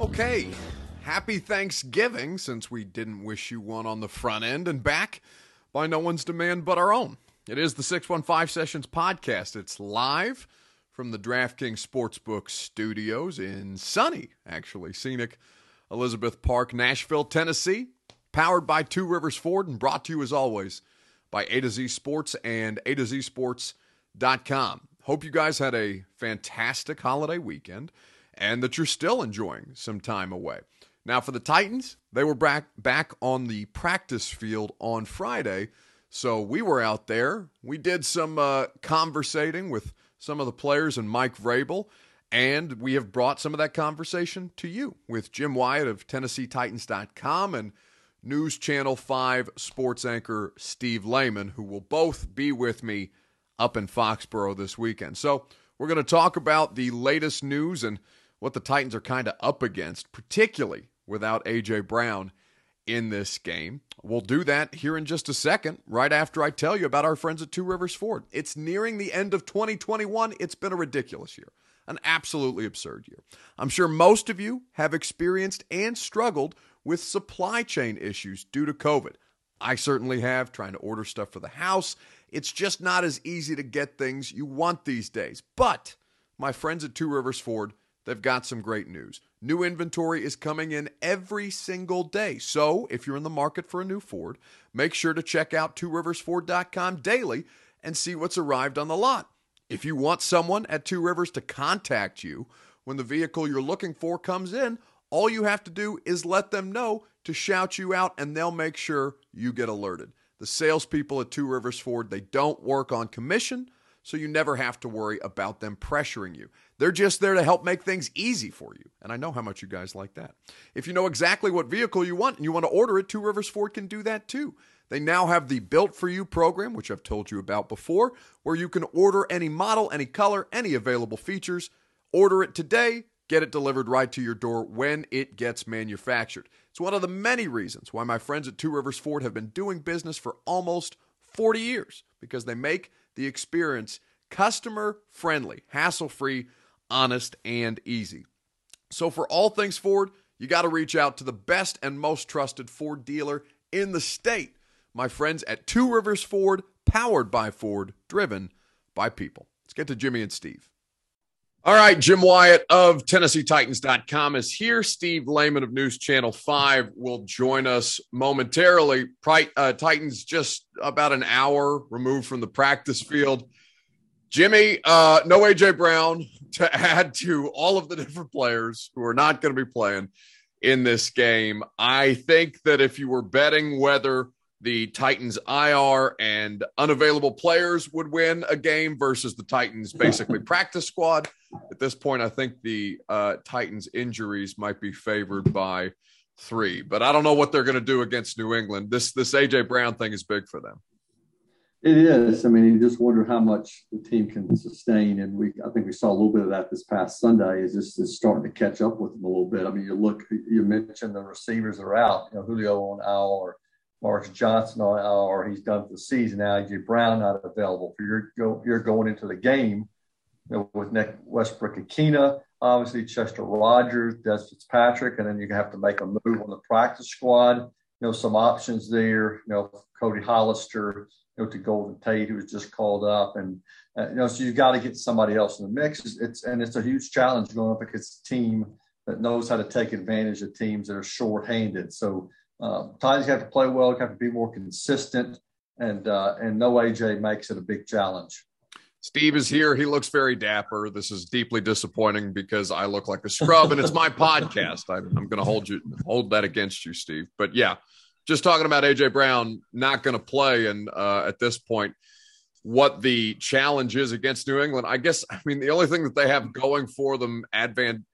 Okay, happy Thanksgiving since we didn't wish you one on the front end and back by no one's demand but our own. It is the 615 Sessions podcast. It's live from the DraftKings Sportsbook studios in sunny, actually, scenic Elizabeth Park, Nashville, Tennessee. Powered by Two Rivers Ford and brought to you as always by A to Z Sports and A to Z Sports.com. Hope you guys had a fantastic holiday weekend and that you're still enjoying some time away. Now, for the Titans, they were back, back on the practice field on Friday. So we were out there. We did some uh, conversating with some of the players and Mike Vrabel. And we have brought some of that conversation to you with Jim Wyatt of TennesseeTitans.com and News Channel 5 sports anchor Steve Layman, who will both be with me up in Foxborough this weekend. So we're going to talk about the latest news and what the Titans are kind of up against, particularly without A.J. Brown in this game. We'll do that here in just a second, right after I tell you about our friends at Two Rivers Ford. It's nearing the end of 2021. It's been a ridiculous year, an absolutely absurd year. I'm sure most of you have experienced and struggled with supply chain issues due to COVID. I certainly have, trying to order stuff for the house. It's just not as easy to get things you want these days. But my friends at Two Rivers Ford, they've got some great news. New inventory is coming in every single day. So if you're in the market for a new Ford, make sure to check out tworiversford.com daily and see what's arrived on the lot. If you want someone at Two Rivers to contact you when the vehicle you're looking for comes in, all you have to do is let them know to shout you out, and they'll make sure you get alerted. The salespeople at Two Rivers Ford, they don't work on commission, so you never have to worry about them pressuring you. They're just there to help make things easy for you. And I know how much you guys like that. If you know exactly what vehicle you want and you want to order it, Two Rivers Ford can do that too. They now have the Built for You program, which I've told you about before, where you can order any model, any color, any available features. Order it today get it delivered right to your door when it gets manufactured. It's one of the many reasons why my friends at Two Rivers Ford have been doing business for almost 40 years because they make the experience customer friendly, hassle free, honest, and easy. So, for all things Ford, you got to reach out to the best and most trusted Ford dealer in the state. My friends at Two Rivers Ford, powered by Ford, driven by people. Let's get to Jimmy and Steve. All right, Jim Wyatt of TennesseeTitans.com is here. Steve Layman of News Channel 5 will join us momentarily. Uh, Titans just about an hour removed from the practice field. Jimmy, uh, no AJ Brown to add to all of the different players who are not going to be playing in this game. I think that if you were betting whether the Titans IR and unavailable players would win a game versus the Titans basically practice squad. At this point, I think the uh, Titans injuries might be favored by three, but I don't know what they're going to do against New England. This this AJ Brown thing is big for them. It is. I mean, you just wonder how much the team can sustain, and we I think we saw a little bit of that this past Sunday. Is just is starting to catch up with them a little bit. I mean, you look, you mentioned the receivers are out. You know, Julio on IR or Marcus Johnson on or he's done for the season. Now AJ Brown not available for your go. You're going into the game you know, with Nick Westbrook-Ikhine, obviously Chester Rogers, Dez Fitzpatrick, and then you have to make a move on the practice squad. You know, some options there. You know, Cody Hollister, you know, to Golden Tate, who was just called up, and uh, you know, so you've got to get somebody else in the mix. It's, it's and it's a huge challenge going up against a team that knows how to take advantage of teams that are short-handed. So uh, Titans have to play well, have to be more consistent, and uh, and no AJ makes it a big challenge. Steve is here. He looks very dapper. This is deeply disappointing because I look like a scrub, and it's my podcast. I'm, I'm going to hold you hold that against you, Steve. But yeah, just talking about AJ Brown not going to play, and uh, at this point, what the challenge is against New England. I guess I mean the only thing that they have going for them advan-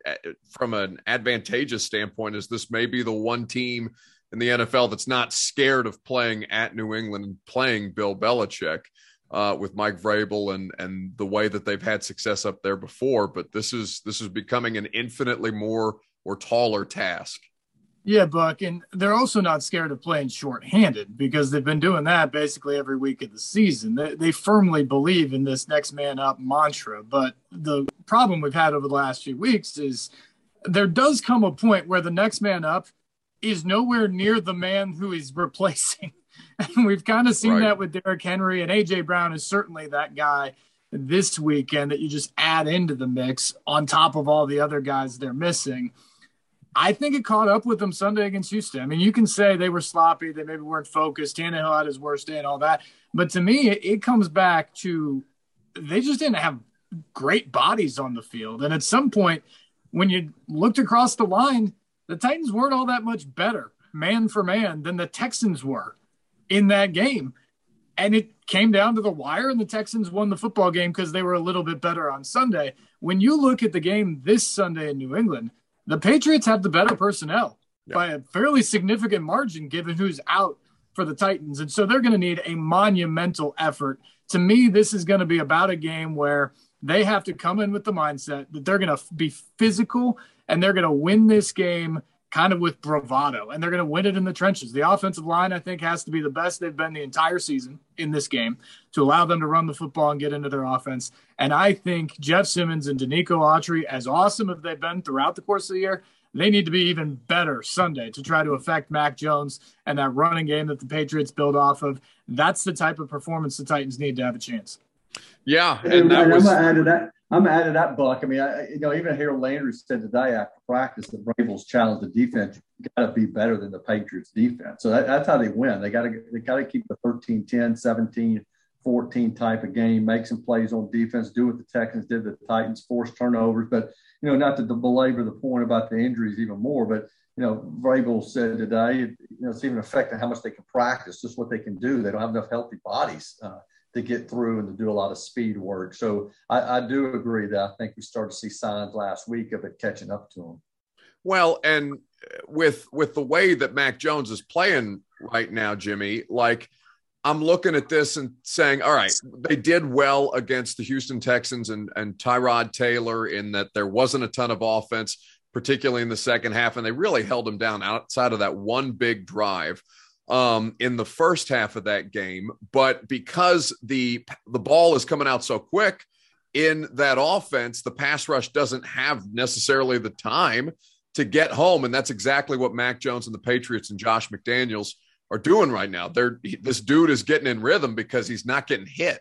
from an advantageous standpoint is this may be the one team in the NFL that's not scared of playing at New England and playing Bill Belichick uh, with Mike Vrabel and and the way that they've had success up there before. But this is this is becoming an infinitely more or taller task. Yeah, Buck, and they're also not scared of playing shorthanded because they've been doing that basically every week of the season. They, they firmly believe in this next man up mantra. But the problem we've had over the last few weeks is there does come a point where the next man up is nowhere near the man who he's replacing. And we've kind of seen right. that with Derrick Henry, and AJ Brown is certainly that guy this weekend that you just add into the mix on top of all the other guys they're missing. I think it caught up with them Sunday against Houston. I mean, you can say they were sloppy, they maybe weren't focused. Tannehill had his worst day and all that, but to me, it, it comes back to they just didn't have great bodies on the field. And at some point, when you looked across the line, the Titans weren't all that much better, man for man, than the Texans were in that game. And it came down to the wire, and the Texans won the football game because they were a little bit better on Sunday. When you look at the game this Sunday in New England, the Patriots have the better personnel yeah. by a fairly significant margin given who's out for the Titans. And so they're going to need a monumental effort. To me, this is going to be about a game where they have to come in with the mindset that they're going to be physical and they're going to win this game kind of with bravado and they're going to win it in the trenches. The offensive line, I think, has to be the best they've been the entire season in this game to allow them to run the football and get into their offense. And I think Jeff Simmons and Denico Autry, as awesome as they've been throughout the course of the year, they need to be even better Sunday to try to affect Mac Jones and that running game that the Patriots build off of. That's the type of performance the Titans need to have a chance. Yeah, and, and that was, I'm gonna add to that. I'm out of that, Buck. I mean, I, you know, even Harold Landry said today after practice that Vrabel's challenge the defense. You got to be better than the Patriots defense. So that, that's how they win. They got to they got to keep the 13, 10, 17, 14 type of game, make some plays on defense, do what the Texans did, the Titans force turnovers. But you know, not to belabor the point about the injuries even more, but you know, Vrabel said today, you know, it's even affecting how much they can practice, just what they can do. They don't have enough healthy bodies. Uh, to get through and to do a lot of speed work. So I, I do agree that I think we started to see signs last week of it catching up to them. Well, and with with the way that Mac Jones is playing right now, Jimmy, like I'm looking at this and saying, all right, they did well against the Houston Texans and, and Tyrod Taylor in that there wasn't a ton of offense, particularly in the second half, and they really held them down outside of that one big drive um, in the first half of that game. But because the the ball is coming out so quick in that offense, the pass rush doesn't have necessarily the time to get home, and that's exactly what Mac Jones and the Patriots and Josh McDaniels are doing right now. They're this dude is getting in rhythm because he's not getting hit.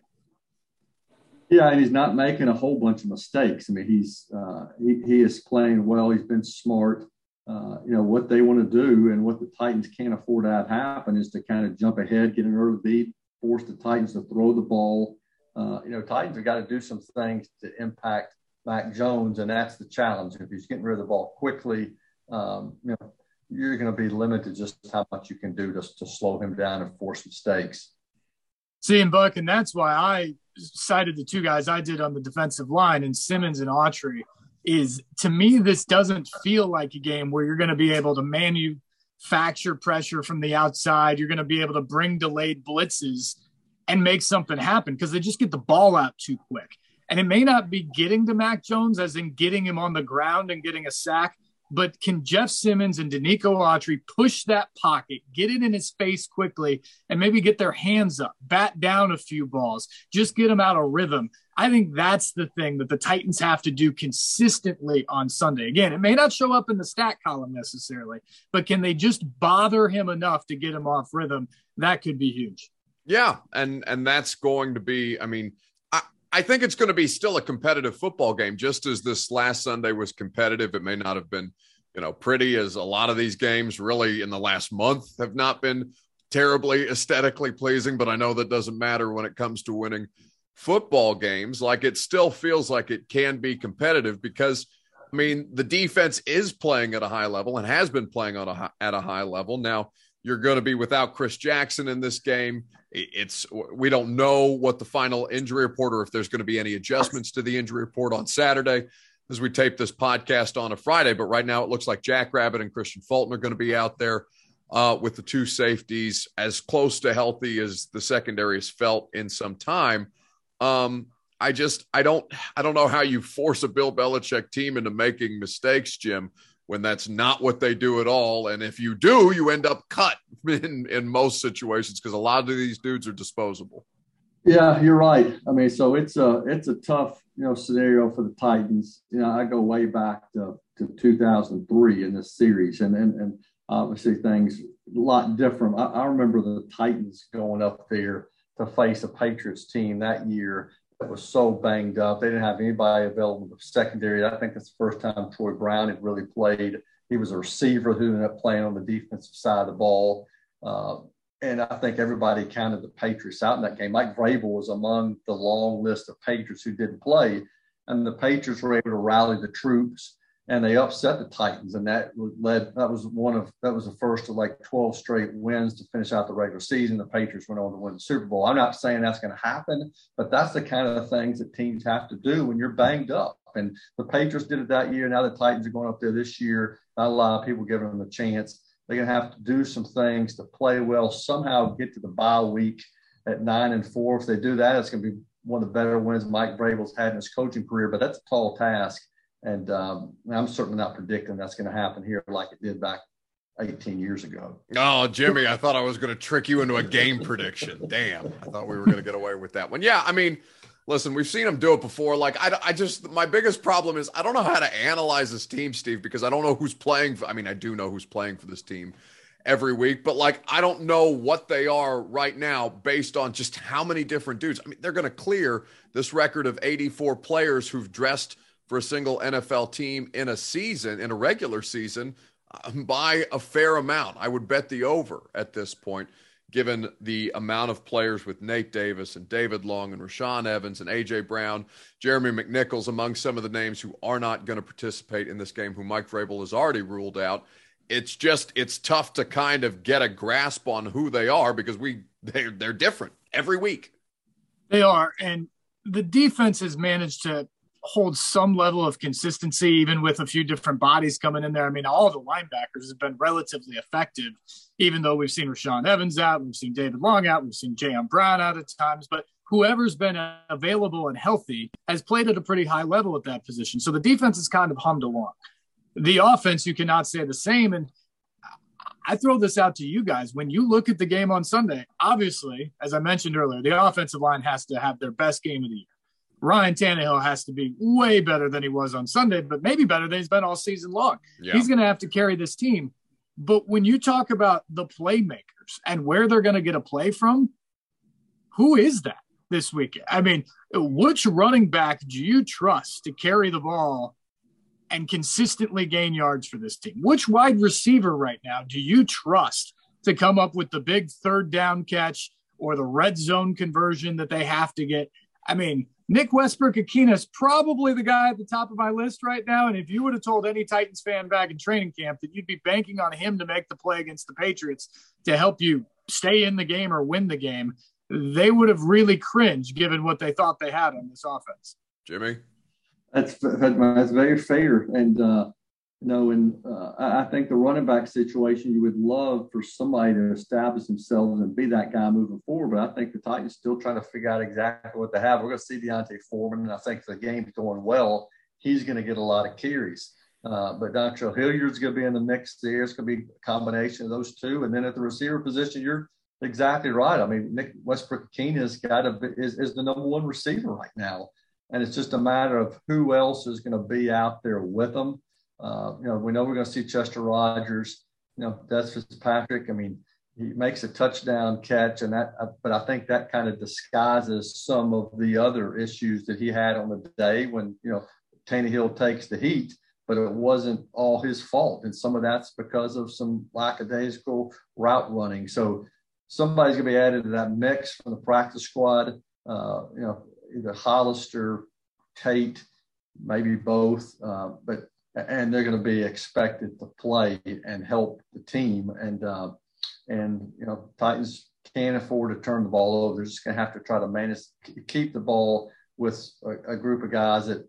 Yeah, and he's not making a whole bunch of mistakes. I mean, he's uh, he, he is playing well. He's been smart uh, you know what they want to do and what the Titans can't afford to have happen is to kind of jump ahead, get an early lead, force the Titans to throw the ball. Uh, you know, Titans have got to do some things to impact Mac Jones, and that's the challenge. If he's getting rid of the ball quickly, um, you know, you're going to be limited just how much you can do to, to slow him down and force mistakes. Seeing Buck, and that's why I cited the two guys I did on the defensive line and Simmons and Autry is to me this doesn't feel like a game where you're going to be able to manufacture pressure from the outside. You're going to be able to bring delayed blitzes and make something happen because they just get the ball out too quick. And it may not be getting to mac jones as in getting him on the ground and getting a sack but can Jeff Simmons and Denico Autry push that pocket, get it in his face quickly, and maybe get their hands up, bat down a few balls, just get them out of rhythm? I think that's the thing that the Titans have to do consistently on Sunday. Again, it may not show up in the stat column necessarily, but can they just bother him enough to get him off rhythm? That could be huge. Yeah, and and that's going to be. I mean, I, think it's going to be still a competitive football game, just as this last Sunday was competitive. It may not have been, you know, pretty as a lot of these games really in the last month have not been terribly aesthetically pleasing, but I know that doesn't matter when it comes to winning football games, like it still feels like it can be competitive because I mean the defense is playing at a high level and has been playing on a at a high level. Now you're going to be without Chris Jackson in this game. it's we don't know what the final injury report or if there's going to be any adjustments to the injury report on Saturday as we tape this podcast on a Friday. But right now, it looks like Jack Rabbit and Kristian Fulton are going to be out there uh, with the two safeties as close to healthy as the secondary has felt in some time. Um, I just I don't I don't know how you force a Bill Belichick team into making mistakes, Jim, when that's not what they do at all. And if you do, you end up cut in in most situations because a lot of these dudes are disposable. Yeah, you're right. I mean, so it's a it's a tough you know scenario for the Titans. You know, I go way back to, to 2003 in this series, and and and obviously things a lot different. I, I remember the Titans going up there to face a Patriots team that year that was so banged up. They didn't have anybody available the secondary. I think that's the first time Troy Brown had really played. He was a receiver who ended up playing on the defensive side of the ball. Uh, and I think everybody counted the Patriots out in that game. Mike Vrabel was among the long list of Patriots who didn't play. And the Patriots were able to rally the troops and they upset the Titans, and that led. That was one of that was the first of like 12 straight wins to finish out the regular season. The Patriots went on to win the Super Bowl. I'm not saying that's going to happen, but that's the kind of things that teams have to do when you're banged up. And the Patriots did it that year. Now the Titans are going up there this year. Not a lot of people giving them a chance. They're going to have to do some things to play well. Somehow get to the bye week at nine and four. If they do that, it's going to be one of the better wins Mike Vrabel's had in his coaching career. But that's a tall task. And um, I'm certainly not predicting that's going to happen here like it did back 18 years ago. Oh, Jimmy, I thought I was going to trick you into a game prediction. Damn, I thought we were going to get away with that one. Yeah, I mean, listen, we've seen him do it before. Like, I, I just, my biggest problem is I don't know how to analyze this team, Steve, because I don't know who's playing. For, I mean, I do know who's playing for this team every week, but like, I don't know what they are right now based on just how many different dudes. I mean, they're going to clear this record of 84 players who've dressed for a single NFL team in a season, in a regular season, um, by a fair amount. I would bet the over at this point, given the amount of players with Nate Davis and David Long and Rashaan Evans and AJ Brown, Jeremy McNichols, among some of the names who are not going to participate in this game, who Mike Vrabel has already ruled out. It's just it's tough to kind of get a grasp on who they are because we they they're different every week. They are, and the defense has managed to hold some level of consistency, even with a few different bodies coming in there. I mean, all the linebackers have been relatively effective, even though we've seen Rashaan Evans out, we've seen David Long out, we've seen Jayon Brown out at times, but whoever's been available and healthy has played at a pretty high level at that position. So the defense is kind of hummed along. The offense, you cannot say the same. And I throw this out to you guys. When you look at the game on Sunday, obviously, as I mentioned earlier, the offensive line has to have their best game of the year. Ryan Tannehill has to be way better than he was on Sunday, but maybe better than he's been all season long. Yeah. He's going to have to carry this team. But when you talk about the playmakers and where they're going to get a play from, who is that this week? I mean, which running back do you trust to carry the ball and consistently gain yards for this team? Which wide receiver right now do you trust to come up with the big third down catch or the red zone conversion that they have to get? I mean, Nick Westbrook-Ikhine is probably the guy at the top of my list right now. And if you would have told any Titans fan back in training camp that you'd be banking on him to make the play against the Patriots to help you stay in the game or win the game, they would have really cringed given what they thought they had on this offense. Jimmy? That's, that's very fair. And, uh, you know, and uh, I think the running back situation, you would love for somebody to establish themselves and be that guy moving forward. But I think the Titans still trying to figure out exactly what they have. We're going to see D'Onta Foreman, and I think the game's going well. He's going to get a lot of carries. Uh, but Dontrell Hilliard's going to be in the mix there. It's going to be a combination of those two. And then at the receiver position, you're exactly right. I mean, Nick Westbrook-Ikhine has got is, is the number one receiver right now. And it's just a matter of who else is going to be out there with them. Uh, you know, we know we're going to see Chester Rogers. You know, Dez Fitzpatrick. I mean, he makes a touchdown catch, and that. Uh, but I think that kind of disguises some of the other issues that he had on the day when you know Tannehill takes the heat. But it wasn't all his fault, and some of that's because of some lackadaisical route running. So somebody's going to be added to that mix from the practice squad. Uh, you know, either Hollister, Tate, maybe both. Uh, but and they're going to be expected to play and help the team. And uh, and you know, Titans can't afford to turn the ball over. They're just going to have to try to manage, keep the ball with a, a group of guys that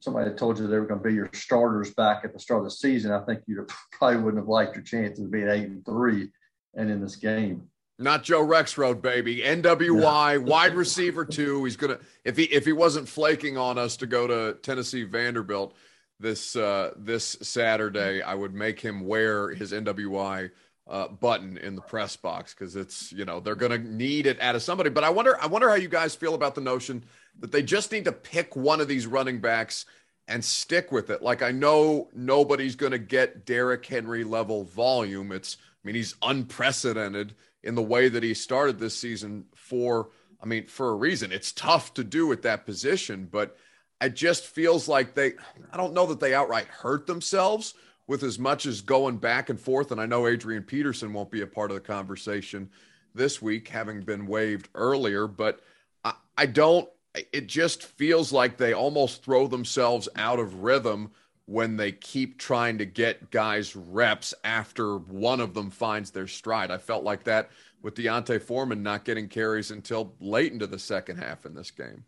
somebody had told you they were going to be your starters back at the start of the season. I think you probably wouldn't have liked your chances of being eight and three and in this game. Not Joe Rexrode, baby. NWY yeah. wide receiver two. He's gonna if he if he wasn't flaking on us to go to Tennessee Vanderbilt this uh, this Saturday, I would make him wear his NWI uh, button in the press box because it's you know they're gonna need it out of somebody. But I wonder I wonder how you guys feel about the notion that they just need to pick one of these running backs and stick with it. Like I know nobody's gonna get Derrick Henry level volume. It's I mean he's unprecedented in the way that he started this season for I mean for a reason. It's tough to do at that position, but it just feels like they I don't know that they outright hurt themselves with as much as going back and forth and I know Adrian Peterson won't be a part of the conversation this week having been waived earlier, but I, I don't it just feels like they almost throw themselves out of rhythm when they keep trying to get guys reps after one of them finds their stride. I felt like that with D'Onta Foreman not getting carries until late into the second half in this game.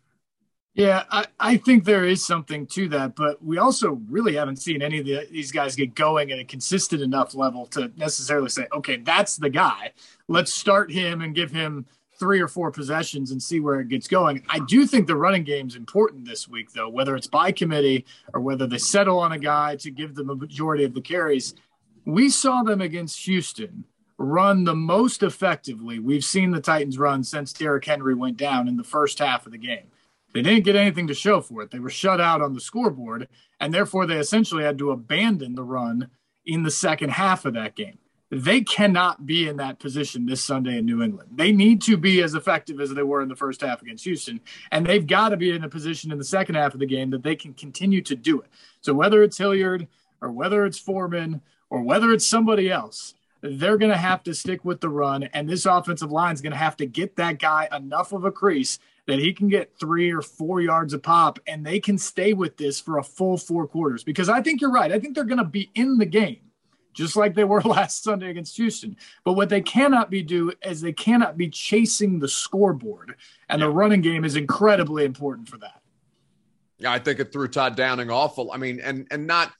Yeah, I, I think there is something to that, but we also really haven't seen any of the, these guys get going at a consistent enough level to necessarily say, okay, that's the guy. Let's start him and give him three or four possessions and see where it gets going. I do think the running game is important this week, though, whether it's by committee or whether they settle on a guy to give them a majority of the carries. We saw them against Houston run the most effectively we've seen the Titans run since Derrick Henry went down in the first half of the game. They didn't get anything to show for it. They were shut out on the scoreboard, and therefore they essentially had to abandon the run in the second half of that game they cannot be in that position this Sunday in New England. They need to be as effective as they were in the first half against Houston, and they've got to be in a position in the second half of the game that they can continue to do it. So whether it's Hilliard or whether it's Foreman or whether it's somebody else, they're going to have to stick with the run, and this offensive line is going to have to get that guy enough of a crease that he can get three or four yards a pop, and they can stay with this for a full four quarters. Because I think you're right. I think they're going to be in the game just like they were last Sunday against Houston. But what they cannot be do is they cannot be chasing the scoreboard, and yeah. the running game is incredibly important for that. Yeah, I think it threw Todd Downing awful. I mean, and and not.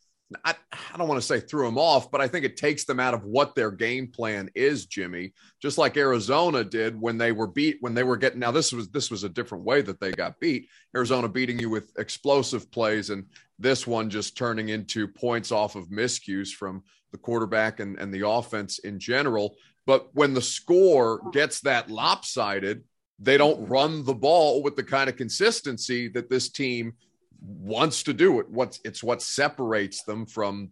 I, I don't want to say threw them off, but I think it takes them out of what their game plan is, Jimmy. Just like Arizona did when they were beat, when they were getting. Now this was this was a different way that they got beat. Arizona beating you with explosive plays, and this one just turning into points off of miscues from the quarterback and, and the offense in general. But when the score gets that lopsided, they don't run the ball with the kind of consistency that this team wants to do it. What's it's what separates them from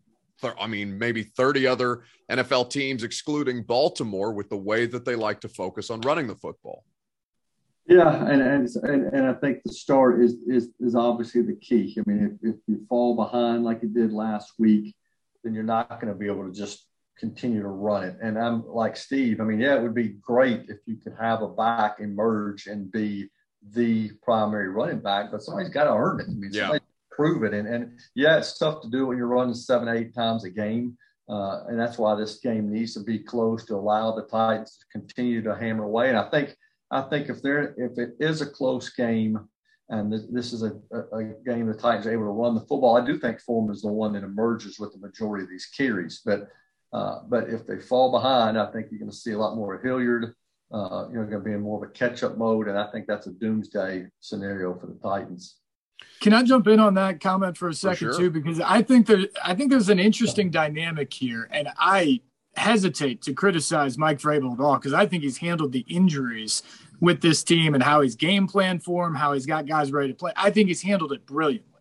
I mean, maybe 30 other NFL teams, excluding Baltimore, with the way that they like to focus on running the football. Yeah, and and and, I think the start is is is obviously the key. I mean, if, if you fall behind like you did last week, then you're not going to be able to just continue to run it. And I'm like Steve. I mean, yeah, it would be great if you could have a back emerge and be the primary running back, but somebody's got to earn it. I mean, yeah. prove it. And, and yeah, it's tough to do when you're running seven, eight times a game. Uh, and that's why this game needs to be close to allow the Titans to continue to hammer away. And I think, I think if there, if it is a close game, and this, this is a, a, game the Titans are able to run the football. I do think Foreman is the one that emerges with the majority of these carries, but uh, but if they fall behind, I think you're going to see a lot more of Hilliard. Uh, you know, going to be in more of a catch-up mode, and I think that's a doomsday scenario for the Titans. Can I jump in on that comment for a second for sure. too? Because I think there, I think there's an interesting dynamic here, and I hesitate to criticize Mike Vrabel at all because I think he's handled the injuries with this team and how he's game planned for him, how he's got guys ready to play. I think he's handled it brilliantly.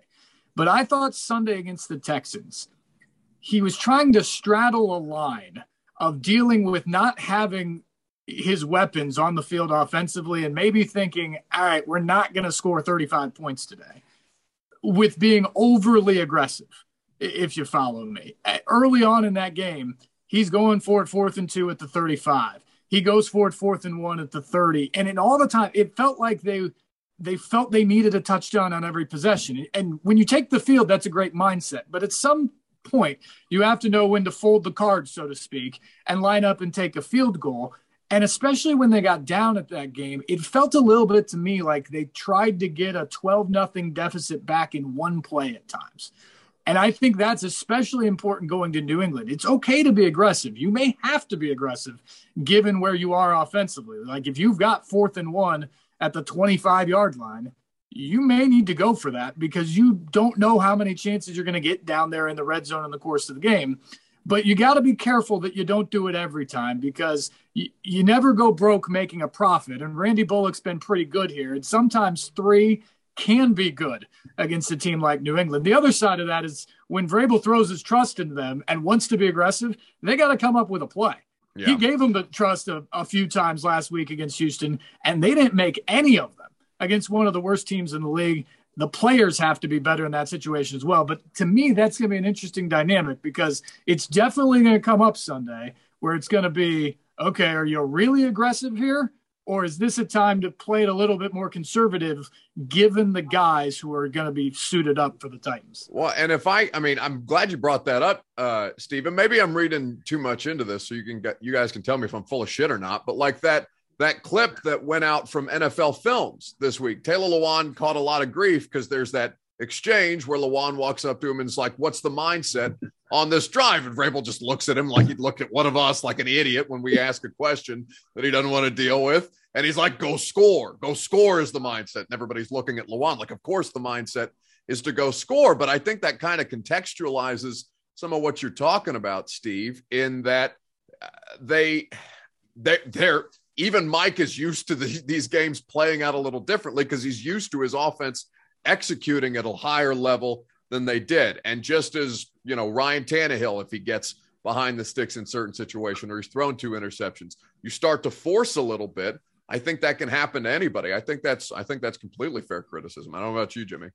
But I thought Sunday against the Texans, he was trying to straddle a line of dealing with not having his weapons on the field offensively and maybe thinking, all right, we're not going to score 35 points today, with being overly aggressive, if you follow me. Early on in that game, he's going for it fourth and two at the 35 he goes for it fourth and one at the 30. And in all the time, it felt like they they felt they needed a touchdown on every possession. And when you take the field, that's a great mindset. But at some point, you have to know when to fold the cards, so to speak, and line up and take a field goal. And especially when they got down at that game, it felt a little bit to me like they tried to get a 12 nothing deficit back in one play at times. And I think that's especially important going to New England. It's okay to be aggressive. You may have to be aggressive given where you are offensively. Like if you've got fourth and one at the 25 yard line, you may need to go for that because you don't know how many chances you're going to get down there in the red zone in the course of the game. But you got to be careful that you don't do it every time because you, you never go broke making a profit. And Randy Bullock's been pretty good here. And sometimes three can be good against a team like New England. The other side of that is when Vrabel throws his trust into them and wants to be aggressive, they got to come up with a play. Yeah. He gave them the trust a, a few times last week against Houston, and they didn't make any of them against one of the worst teams in the league. The players have to be better in that situation as well. But to me, that's going to be an interesting dynamic because it's definitely going to come up Sunday where it's going to be okay, are you really aggressive here? Or is this a time to play it a little bit more conservative given the guys who are going to be suited up for the Titans? Well, and if I, I mean, I'm glad you brought that up, uh, Stephen. Maybe I'm reading too much into this, so you can get, you guys can tell me if I'm full of shit or not. But like that, that clip that went out from NFL Films this week, Taylor Lewan caught a lot of grief because there's that exchange where Lewan walks up to him and is like, "What's the mindset on this drive?" And Vrabel just looks at him like he'd look at one of us like an idiot when we ask a question that he doesn't want to deal with, and he's like, "Go score, go score" is the mindset. And everybody's looking at Lewan like, of course the mindset is to go score, but I think that kind of contextualizes some of what you're talking about, Steve, in that uh, they they they're even Mike is used to the, these games playing out a little differently because he's used to his offense executing at a higher level than they did. And just as, you know, Ryan Tannehill, if he gets behind the sticks in certain situation or he's thrown two interceptions, you start to force a little bit. I think that can happen to anybody. I think that's I think that's completely fair criticism. I don't know about you, Jimmy.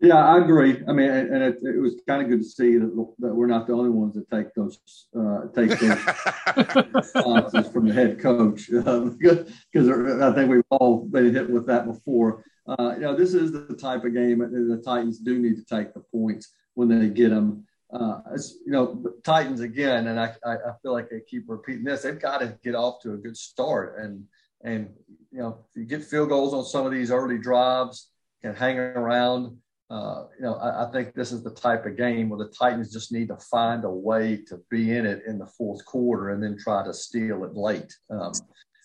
Yeah, I agree. I mean, and it, it was kind of good to see that, that, we're not the only ones that take those uh, take those responses from the head coach because uh, I think we've all been hit with that before. Uh, you know, this is the type of game that the Titans do need to take the points when they get them. Uh, you know, Titans again, and I, I feel like they keep repeating this. They've got to get off to a good start, and and you know, you get field goals on some of these early drives, can hang around. Uh, you know, I, I, think this is the type of game where the Titans just need to find a way to be in it in the fourth quarter and then try to steal it late. Um,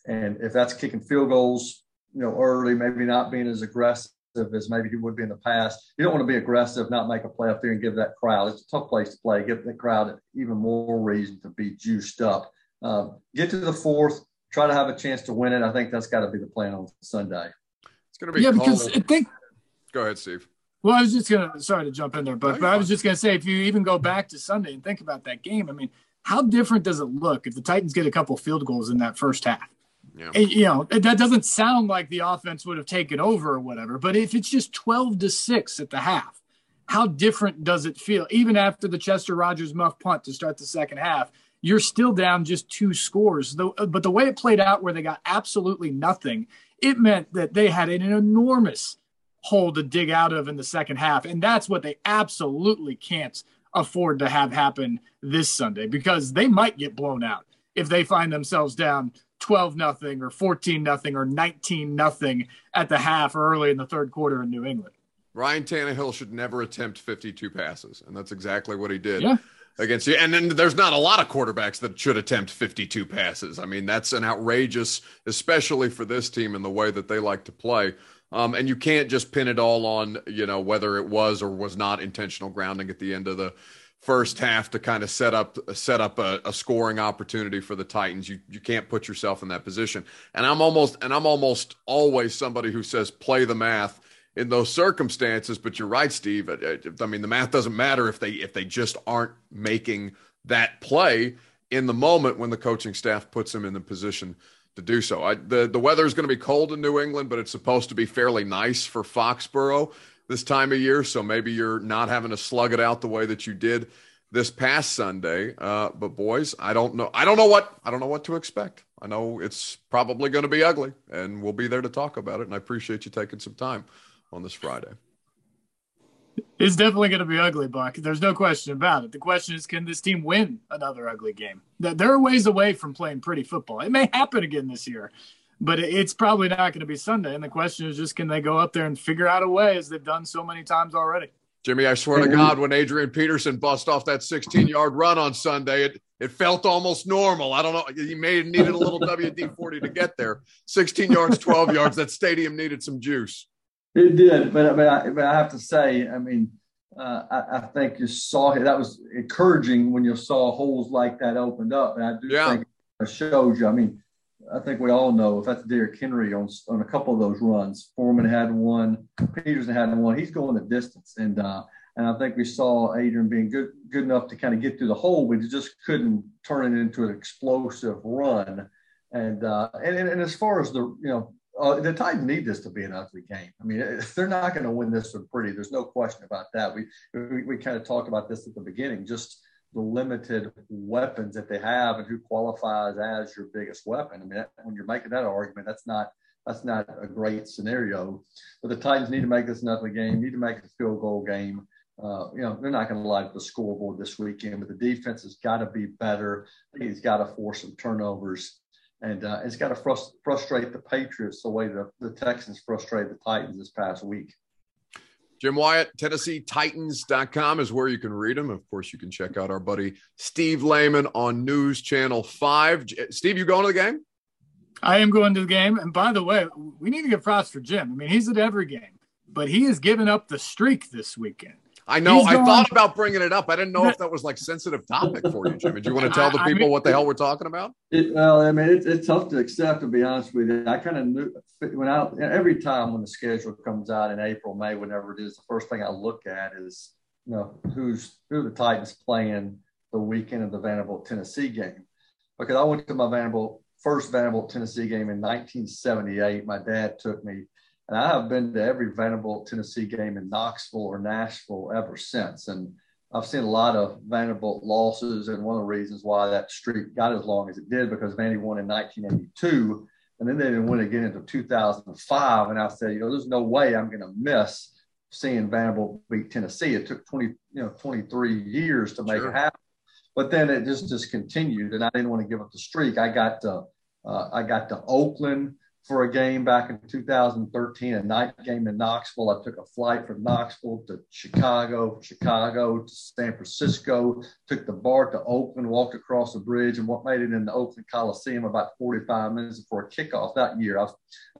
and if that's kicking field goals, you know, early, maybe not being as aggressive as maybe he would be in the past. You don't want to be aggressive, not make a play up there and give that crowd. It's a tough place to play. Give the crowd even more reason to be juiced up. Um, get to the fourth, try to have a chance to win it. I think that's got to be the plan on Sunday. It's going to be yeah, because I think. Go ahead, Steve. Well, I was just gonna sorry to jump in there, but, but I was just gonna say if you even go back to Sunday and think about that game, I mean, how different does it look if the Titans get a couple field goals in that first half? Yeah. You know, that doesn't sound like the offense would have taken over or whatever, but if it's just 12 to 6 at the half, how different does it feel? Even after the Chester Rogers muff punt to start the second half, you're still down just two scores. But the way it played out, where they got absolutely nothing, it meant that they had an enormous hole to dig out of in the second half. And that's what they absolutely can't afford to have happen this Sunday because they might get blown out if they find themselves down 12 nothing or 14 nothing or 19 nothing at the half or early in the third quarter in New England. Ryan Tannehill should never attempt 52 passes, and that's exactly what he did. Yeah. Against you, and then there's not a lot of quarterbacks that should attempt 52 passes. I mean, that's an outrageous, especially for this team and the way that they like to play. Um, and you can't just pin it all on, you know, whether it was or was not intentional grounding at the end of the first half to kind of set up set up a, a, scoring opportunity for the Titans. You you can't put yourself in that position. And I'm almost and I'm almost always somebody who says play the math in those circumstances. But you're right, Steve. I, I mean, the math doesn't matter if they if they just aren't making that play in the moment when the coaching staff puts them in the position to do so. I, the the weather is going to be cold in New England, but it's supposed to be fairly nice for Foxborough this time of year. So maybe you're not having to slug it out the way that you did this past Sunday. Uh, but boys, I don't know. I don't know what I don't know what to expect. I know it's probably going to be ugly, and we'll be there to talk about it. And I appreciate you taking some time on this Friday. It's definitely going to be ugly, Buck. There's no question about it. The question is, can this team win another ugly game? They're ways away from playing pretty football. It may happen again this year, but it's probably not going to be Sunday. And the question is just, can they go up there and figure out a way, as they've done so many times already? Jimmy, I swear to God, when Adrian Peterson bust off that 16 yard run on Sunday, it, it felt almost normal. I don't know. He may have needed a little WD 40 to get there. 16 yards, 12 yards. That stadium needed some juice. It did, but but I, but I have to say, I mean, uh, I, I, think you saw that was encouraging when you saw holes like that opened up, and I do yeah. think it shows you. I mean, I think we all know if that's Derrick Henry on on a couple of those runs, Foreman had one, Peterson had one. He's going the distance, and uh, and I think we saw Adrian being good good enough to kind of get through the hole, but he just couldn't turn it into an explosive run. And uh, and and as far as the you know uh, the Titans need this to be an ugly game. I mean, they're not going to win this one pretty. There's no question about that. We, we, we kind of talked about this at the beginning, just the limited weapons that they have and who qualifies as your biggest weapon. I mean, when you're making that argument, that's not that's not a great scenario. But the Titans need to make this an ugly game. Need to make a field goal game. Uh, you know, they're not going to light the scoreboard this weekend, but the defense has got to be better. He's got to force some turnovers and uh, it's got to frust- frustrate the Patriots the way the, the Texans frustrated the Titans this past week. Jim Wyatt, TennesseeTitans.com is where you can read them. Of course, you can check out our buddy Steve Layman on News Channel 5. Steve, you going to the game? I am going to the game. And by the way, we need to give props for Jim. I mean, he's at every game, but he has given up the streak this weekend. I know. I thought about bringing it up. I didn't know if that was like sensitive topic for you, Jimmy. Do you want to tell the people I mean, what the hell we're talking about? It, well, I mean, it, it's tough to accept, to be honest with you. I kind of knew when I every time when the schedule comes out in April, May, whenever it is, the first thing I look at is you know who's who the Titans playing the weekend of the Vanderbilt Tennessee game, because I went to my Vanderbilt first Vanderbilt Tennessee game in 1978. My dad took me and I have been to every Vanderbilt, Tennessee game in Knoxville or Nashville ever since. And I've seen a lot of Vanderbilt losses. And one of the reasons why that streak got as long as it did, because Vandy won in 1982. And then they didn't win again until 2005. And I said, you know, there's no way I'm going to miss seeing Vanderbilt beat Tennessee. It took 20, you know, 23 years to make sure. it happen. But then it just just continued, and I didn't want to give up the streak. I got to uh, I got to Oakland for a game back in 2013, a night game in Knoxville. I took a flight from Knoxville to Chicago, Chicago to San Francisco, took the BART to Oakland, walked across the bridge, and what made it in the Oakland Coliseum about 45 minutes before kickoff that year. I,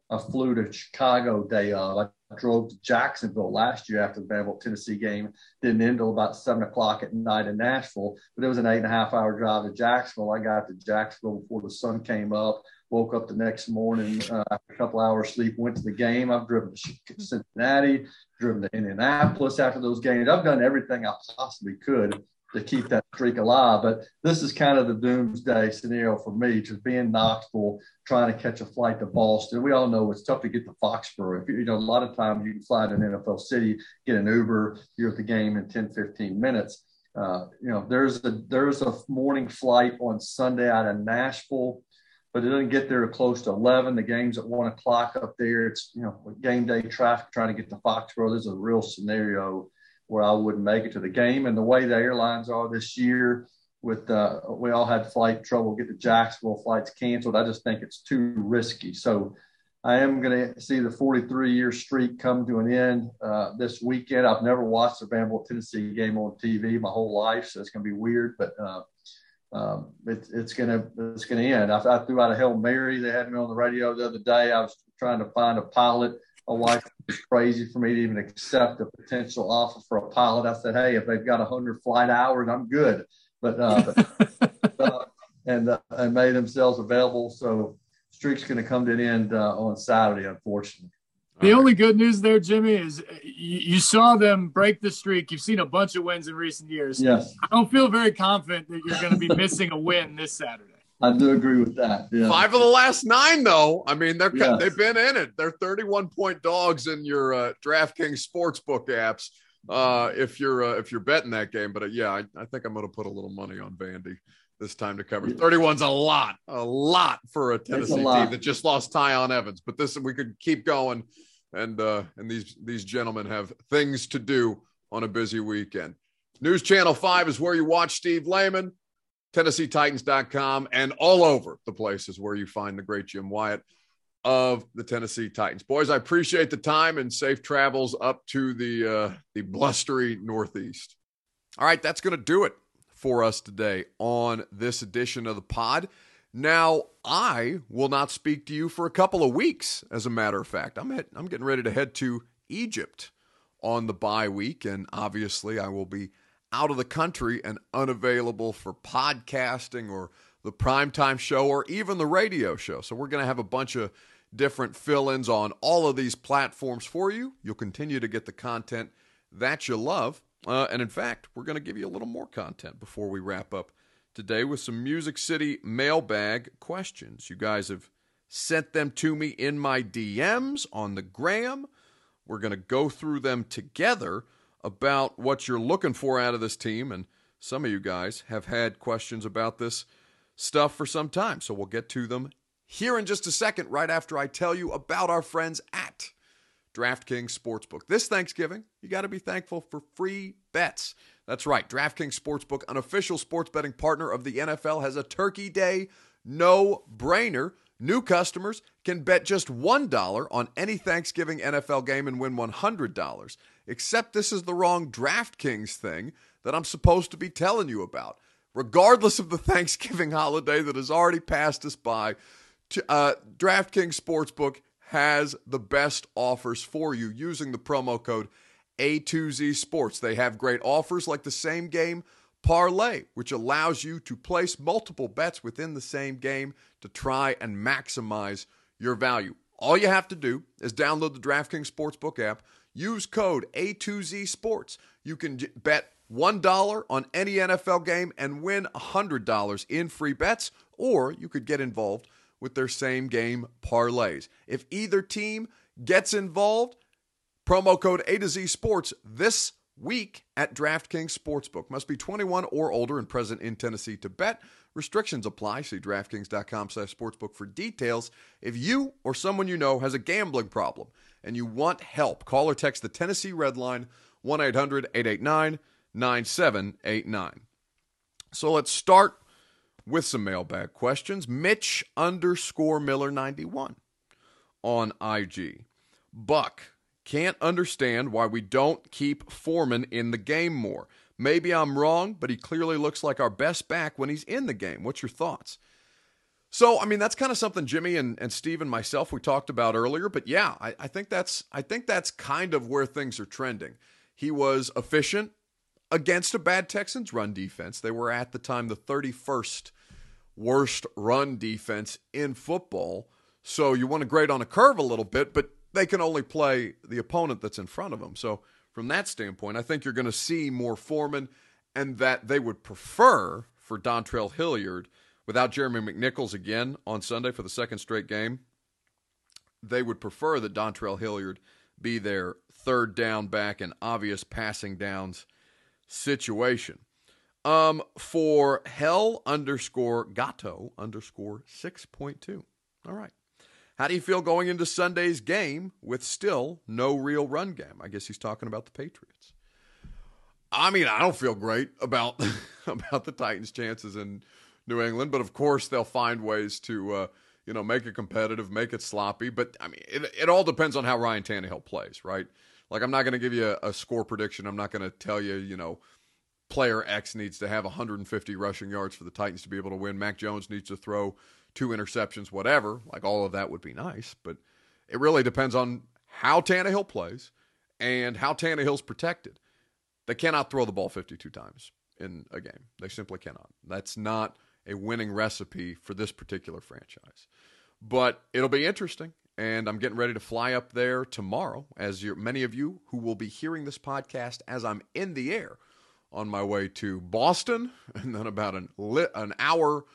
I flew to Chicago day of. I drove to Jacksonville last year after the Vanderbilt Tennessee game. Didn't end until about seven o'clock at night in Nashville, but it was an eight and a half hour drive to Jacksonville. I got to Jacksonville before the sun came up woke up the next morning uh, after a couple hours sleep, went to the game. I've driven to Cincinnati, driven to Indianapolis after those games. I've done everything I possibly could to keep that streak alive. But this is kind of the doomsday scenario for me, to be in Knoxville, trying to catch a flight to Boston. We all know it's tough to get to Foxborough. If you, you know, a lot of times you can fly to an NFL city, get an Uber, you're at the game in 10, 15 minutes. Uh, you know, there's a there's a morning flight on Sunday out of Nashville but it doesn't get there close to 11. The game's at one o'clock up there. It's, you know, game day traffic trying to get to Foxborough. There's a real scenario where I wouldn't make it to the game. And the way the airlines are this year, with uh, we all had flight trouble, get to Jacksonville, flights canceled. I just think it's too risky. So I am going to see the 43 year streak come to an end uh, this weekend. I've never watched a Vanderbilt Tennessee game on TV my whole life, so it's going to be weird. But uh, um, it, it's gonna it's gonna end. I, I, threw out a hail mary. They had me on the radio the other day. I was trying to find a pilot. My wife was crazy for me to even accept a potential offer for a pilot. I said, "Hey, if they've got hundred flight hours, I'm good." But, uh, but uh, and uh, and made themselves available. So streak's going to come to an end uh, on Saturday, unfortunately. The only good news there, Jimmy, is you, you, saw them break the streak. You've seen a bunch of wins in recent years. Yes. I don't feel very confident that you're going to be missing a win this Saturday. I do agree with that. Yeah. Five of the last nine, though. I mean, they're yes. they've been in it. They're 31 point dogs in your uh, DraftKings sportsbook apps. Uh, if you're uh, if you're betting that game, but uh, yeah, I, I think I'm going to put a little money on Vandy this time to cover. 31's a lot, a lot for a Tennessee a team that just lost Tiyon Evans. But this we could keep going and uh, and these these gentlemen have things to do on a busy weekend. News Channel 5 is where you watch Steve Layman, TennesseeTitans.com, and all over the places where you find the great Jim Wyatt of the Tennessee Titans. Boys, I appreciate the time and safe travels up to the uh, the blustery Northeast. All right, that's going to do it for us today on this edition of the pod. Now, I will not speak to you for a couple of weeks. As a matter of fact, I'm I'm getting ready to head to Egypt on the bye week, and obviously, I will be out of the country and unavailable for podcasting or the primetime show or even the radio show. So, we're going to have a bunch of different fill ins on all of these platforms for you. You'll continue to get the content that you love. Uh, and in fact, we're going to give you a little more content before we wrap up today with some Music City mailbag questions. You guys have sent them to me in my DMs on the gram. We're going to go through them together about what you're looking for out of this team. And some of you guys have had questions about this stuff for some time. So we'll get to them here in just a second, right after I tell you about our friends at DraftKings Sportsbook. This Thanksgiving, you got to be thankful for free bets. That's right, DraftKings Sportsbook, an official sports betting partner of the NFL, has a Turkey Day no brainer. New customers can bet just $1 on any Thanksgiving NFL game and win $100. Except this is the wrong DraftKings thing that I'm supposed to be telling you about. Regardless of the Thanksgiving holiday that has already passed us by, uh, DraftKings Sportsbook has the best offers for you using the promo code A2Z Sports. They have great offers like the same game parlay, which allows you to place multiple bets within the same game to try and maximize your value. All you have to do is download the DraftKings Sportsbook app, use code A2Z Sports. You can bet $1 on any NFL game and win $100 in free bets, or you could get involved with their same game parlays. If either team gets involved, promo code A to Z Sports this week at DraftKings Sportsbook. Must be 21 or older and present in Tennessee to bet. Restrictions apply. See DraftKings.com slash sportsbook for details. If you or someone you know has a gambling problem and you want help, call or text the Tennessee Red Line 1 800 889 9789. So let's start with some mailbag questions. Mitch underscore Miller 91 on IG. Buck can't understand why we don't keep Foreman in the game more. Maybe I'm wrong, but he clearly looks like our best back when he's in the game. What's your thoughts? So, I mean, that's kind of something Jimmy and, and Steve and myself we talked about earlier. But yeah, I, I think that's I think that's kind of where things are trending. He was efficient against a bad Texans run defense. They were at the time the 31st worst run defense in football. So you want to grade on a curve a little bit, but they can only play the opponent that's in front of them. So from that standpoint, I think you're going to see more Foreman and that they would prefer for Dontrell Hilliard without Jeremy McNichols again on Sunday for the second straight game. They would prefer that Dontrell Hilliard be their third down back and obvious passing downs situation. Um, for hell underscore gato underscore 6.2. All right. How do you feel going into Sunday's game with still no real run game? I guess he's talking about the Patriots. I mean, I don't feel great about about the Titans' chances in New England, but of course they'll find ways to uh, you know make it competitive, make it sloppy. But I mean, it, it all depends on how Ryan Tannehill plays, right? Like, I'm not going to give you a, a score prediction. I'm not going to tell you, you know, player X needs to have 150 rushing yards for the Titans to be able to win. Mac Jones needs to throw two interceptions, whatever. Like all of that would be nice, but it really depends on how Tannehill plays and how Tannehill's protected. They cannot throw the ball 52 times in a game. They simply cannot. That's not a winning recipe for this particular franchise. But it'll be interesting. And I'm getting ready to fly up there tomorrow, as many of you who will be hearing this podcast as I'm in the air on my way to Boston, and then about an an hour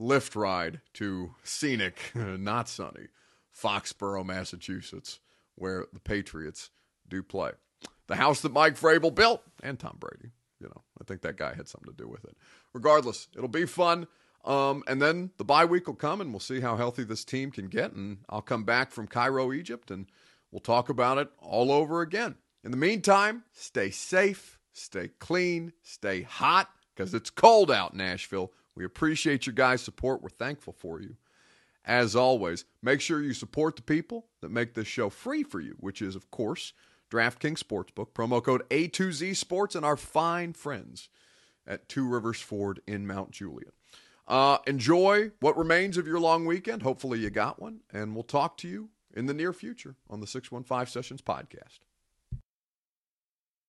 Lyft ride to scenic, not sunny, Foxborough, Massachusetts, where the Patriots do play. The house that Mike Vrabel built, and Tom Brady. You know, I think that guy had something to do with it. Regardless, it'll be fun. Um, and then the bye week will come, and we'll see how healthy this team can get. And I'll come back from Cairo, Egypt, and we'll talk about it all over again. In the meantime, stay safe, stay clean, stay hot, because it's cold out, Nashville. We appreciate your guys' support. We're thankful for you. As always, make sure you support the people that make this show free for you, which is, of course, DraftKings Sportsbook, promo code A2Z Sports, and our fine friends at Two Rivers Ford in Mount Juliet. Uh, enjoy what remains of your long weekend. Hopefully, you got one, and we'll talk to you in the near future on the 615 Sessions podcast.